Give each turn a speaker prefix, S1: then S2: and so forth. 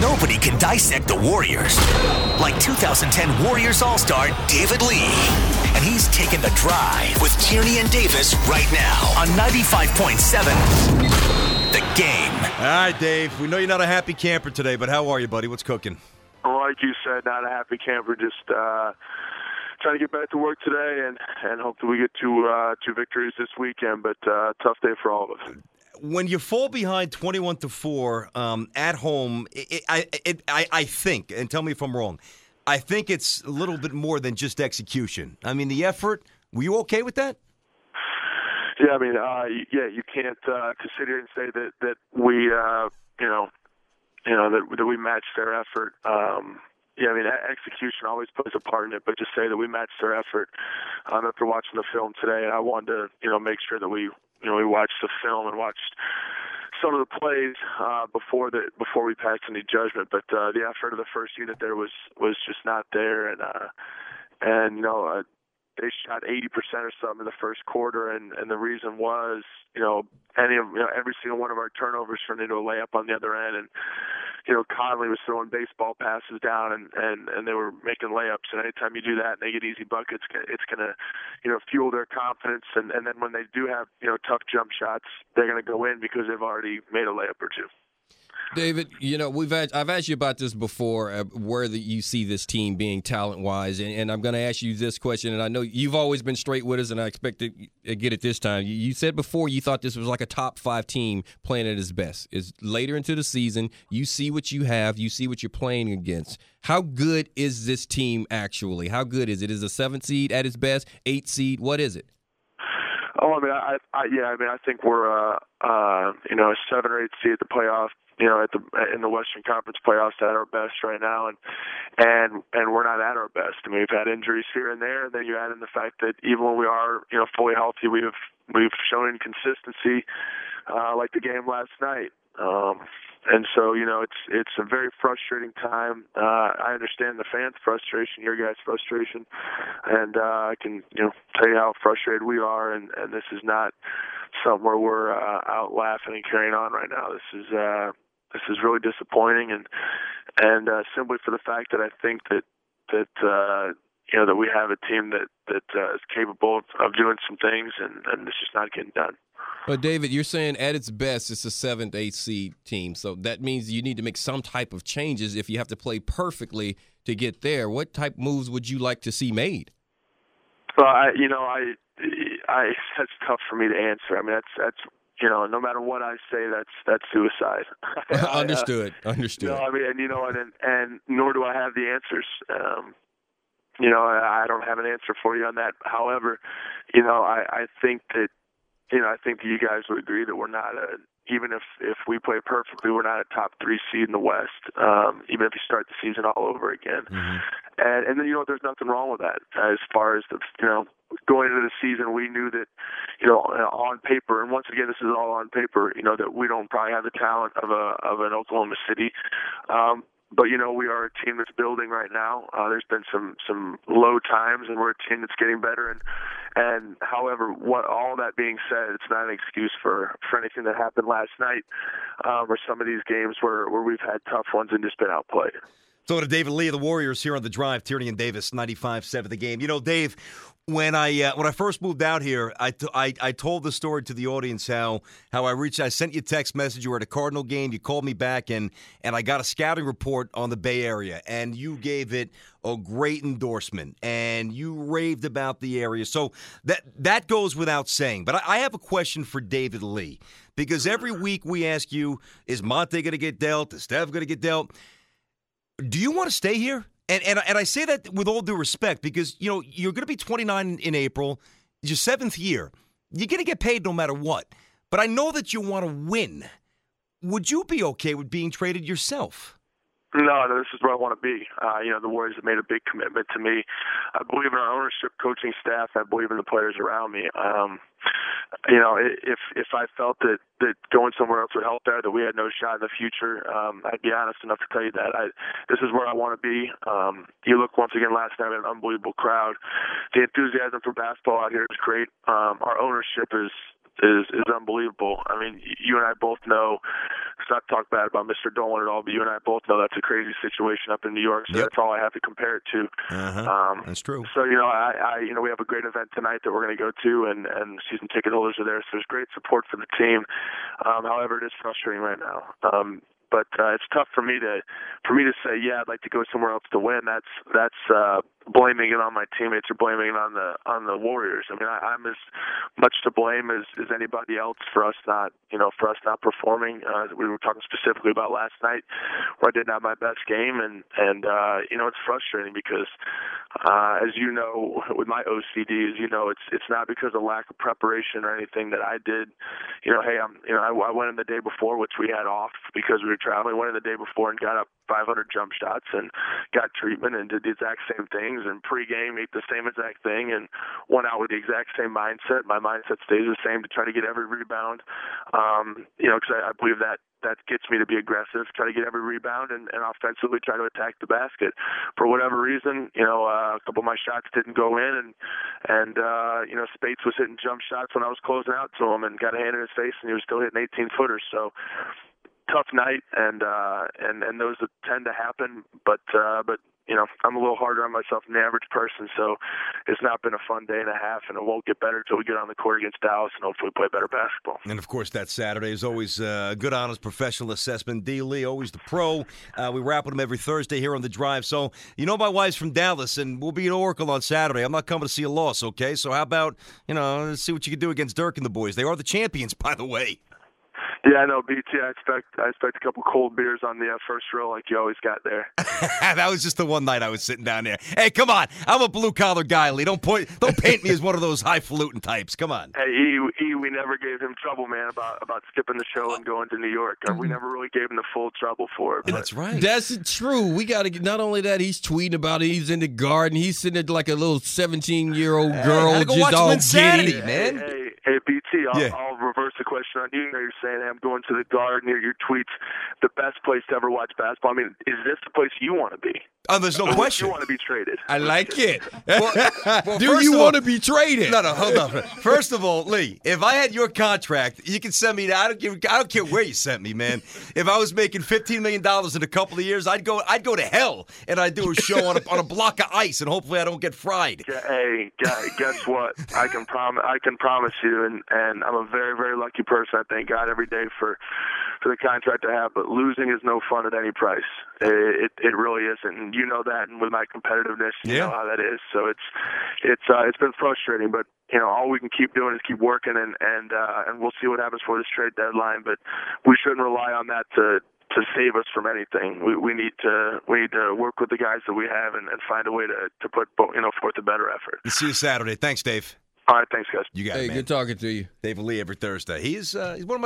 S1: Nobody can dissect the Warriors like 2010 Warriors All Star David Lee. And he's taking the drive with Tierney and Davis right now on 95.7 The Game.
S2: All right, Dave. We know you're not a happy camper today, but how are you, buddy? What's cooking?
S3: Like you said, not a happy camper. Just uh, trying to get back to work today, and and hopefully we get two uh, two victories this weekend. But uh, tough day for all of us
S2: when you fall behind 21 to 4 um, at home, it, it, I, it, I, I think, and tell me if I'm wrong, I think it's a little bit more than just execution. I mean, the effort, were you okay with that?
S3: Yeah, I mean, uh, yeah, you can't uh, here and say that that we, uh, you know, you know that that we matched their effort. Um, yeah, I mean, execution always plays a part in it, but just say that we matched their effort um, after watching the film today, and I wanted to, you know, make sure that we you know, we watched the film and watched some of the plays uh, before the before we passed any judgment. But uh, the effort of the first unit there was was just not there, and uh, and you know uh, they shot 80% or something in the first quarter, and and the reason was you know any of you know every single one of our turnovers turned into a layup on the other end, and you know, Conley was throwing baseball passes down and, and, and they were making layups. And anytime you do that and they get easy buckets, it's going to, you know, fuel their confidence. And, and then when they do have, you know, tough jump shots, they're going to go in because they've already made a layup or two.
S4: David, you know we've I've asked you about this before, uh, where the, you see this team being talent wise, and, and I'm going to ask you this question. And I know you've always been straight with us, and I expect to get it this time. You, you said before you thought this was like a top five team playing at its best. Is later into the season, you see what you have, you see what you're playing against. How good is this team actually? How good is it? Is a seventh seed at its best, eight seed? What is it?
S3: Oh, I mean, I, I yeah, I mean, I think we're uh, uh, you know a seven or eight seed at the playoff you know, at the in the Western Conference playoffs at our best right now, and and and we're not at our best. I mean, we've had injuries here and there, and then you add in the fact that even when we are, you know, fully healthy, we've we've shown inconsistency, uh, like the game last night. Um, and so you know it's it's a very frustrating time. Uh, I understand the fans' frustration, your guys' frustration, and uh, I can you know tell you how frustrated we are. And and this is not something where we're uh, out laughing and carrying on right now. This is uh, this is really disappointing, and and uh, simply for the fact that I think that that uh, you know that we have a team that that uh, is capable of, doing some things, and, and it's just not getting done.
S4: But David, you're saying at its best, it's a seventh, eighth seed team. So that means you need to make some type of changes if you have to play perfectly to get there. What type moves would you like to see made?
S3: Well, I, you know, I, I, that's tough for me to answer. I mean, that's that's you know, no matter what I say, that's that's suicide.
S4: understood. I, uh, understood.
S3: I mean, and you know, and and nor do I have the answers. Um, you know, I, I don't have an answer for you on that. However, you know, I, I think that you know, I think you guys would agree that we're not a even if if we play perfectly, we're not a top three seed in the West. Um, even if you start the season all over again, mm-hmm. and and then you know there's nothing wrong with that. As far as the you know going into the season, we knew that you know on paper, and once again this is all on paper. You know that we don't probably have the talent of a of an Oklahoma City. Um, but you know we are a team that's building right now. Uh, there's been some some low times, and we're a team that's getting better. And and however, what all that being said, it's not an excuse for for anything that happened last night, um, or some of these games where where we've had tough ones and just been outplayed.
S2: So to David Lee of the Warriors here on the drive, Tierney and Davis, 95-7 the game. You know, Dave, when I uh, when I first moved out here, I, t- I, I told the story to the audience how how I reached. I sent you a text message. You were at a Cardinal game. You called me back, and and I got a scouting report on the Bay Area, and you gave it a great endorsement, and you raved about the area. So that that goes without saying. But I, I have a question for David Lee because every week we ask you: Is Monta going to get dealt? Is Steph going to get dealt? Do you want to stay here? And, and, and I say that with all due respect because, you know, you're going to be 29 in April, your seventh year. You're going to get paid no matter what. But I know that you want to win. Would you be okay with being traded yourself?
S3: No, this is where I want to be. Uh, you know, the Warriors have made a big commitment to me. I believe in our ownership, coaching staff. I believe in the players around me. Um, you know, if if I felt that that going somewhere else would help there, that we had no shot in the future, um, I'd be honest enough to tell you that. I this is where I want to be. Um, you look once again last night, at an unbelievable crowd. The enthusiasm for basketball out here is great. Um, our ownership is is is unbelievable. I mean, you and I both know. It's not to talk bad about Mr. Dolan at all, but you and I both know that's a crazy situation up in New York. So
S2: Yep.
S3: that's all I have to compare it to.
S2: Uh-huh.
S3: Um,
S2: That's true.
S3: so you know, I, I you know we have a great event tonight that we're going to go to, and and season ticket holders are there. So there's great support for the team. Um, however, it is frustrating right now. Um, but uh, it's tough for me to for me to say, yeah, I'd like to go somewhere else to win. That's that's uh, blaming it on my teammates or blaming it on the on the Warriors. I mean, I, I'm as much to blame as, as anybody else for us not you know for us not performing. Uh, we were talking specifically about last night where I didn't have my best game, and and uh, you know it's frustrating because uh, as you know with my OCD, as you know, it's it's not because of lack of preparation or anything that I did. You know, hey, I'm you know I, I went in the day before, which we had off because we were traveling. Went in the day before and got up 500 jump shots and got treatment and did the exact same things. And pregame ate the same exact thing and went out with the exact same mindset. My mindset stays the same to try to get every rebound. Um, you know, because I, I believe that that gets me to be aggressive, try to get every rebound, and, and offensively try to attack the basket. For whatever reason, you know, uh, a couple of my shots didn't go in, and and uh, you know, Speights was hitting jump shots when I was closing out to him, and got a hand in his face, and he was still hitting 18 footers. So tough night, and uh, and and those tend to happen, but uh, but you know, I'm a little harder on myself than the average person, so it's not been a fun day and a half, and it won't get better until we get on the court against Dallas and hopefully play better basketball.
S2: And of course, that Saturday is always uh, a good, honest, professional assessment. D. Lee, always the pro. Uh, we wrap with him every Thursday here on the drive. So, you know, my wife's from Dallas, and we'll be in Oracle on Saturday. I'm not coming to see a loss, okay? So, how about, you know, see what you can do against Dirk and the boys. They are the champions, by the way.
S3: Yeah, I know, BT. I expect I expect a couple cold beers on the uh, first row, like you always got there.
S2: that was just the one night I was sitting down there. Hey, come on. I'm a blue collar guy, Lee. Don't point, don't paint me as one of those highfalutin types. Come on.
S3: Hey, E, e, we never gave him trouble, man, about about skipping the show and going to New York. Uh, We never really gave him the full trouble for it. but-
S2: That's right.
S4: That's true. We got to get. Not only that, he's tweeting about it. He's in the garden. He's sitting there like a little seventeen-year-old girl,
S2: gotta go
S4: just
S2: watch
S4: all
S2: Linsanity,
S4: giddy.
S2: man.
S3: Hey, hey, BT, I'll,
S2: Yeah.
S3: I'll reverse the question on you. You know, You're saying hey, I'm going to the garden. Your, your tweets, the best place to ever watch basketball. I mean, is this the place you want to be?
S2: Oh, there's no
S3: Or
S2: question.
S3: You want to be traded?
S4: I like it.
S2: well,
S4: Do you
S2: of all-
S4: want to be traded?
S2: No, no, hold on. First of all, Lee, if I had your contract, you can send me. I don't give. I don't care where you sent me, man. If I was making fifteen million dollars in a couple of years, I'd go. I'd go to hell, and I'd do a show on a, on a block of ice, and hopefully I don't get fried.
S3: Hey, guess what? I can promise. I can promise you, and and I'm a very, very lucky person. I thank God every day for for the contract I have. But losing is no fun at any price. It it, it really isn't, and you know that. And with my competitiveness, you
S2: Yeah.
S3: know how that is. So it's it's uh, it's been frustrating, but you know all we can keep doing is keep working, and and uh, and we'll see what happens for this trade deadline. But we shouldn't rely on that to to save us from anything. We we need to we need to work with the guys that we have and, and find a way to to put you know forth a better effort.
S2: See you Saturday. Thanks, Dave.
S3: All right, thanks guys.
S2: You got
S4: Hey,
S2: it, man.
S4: good talking to you.
S2: David Lee every Thursday. He's uh, he's one of my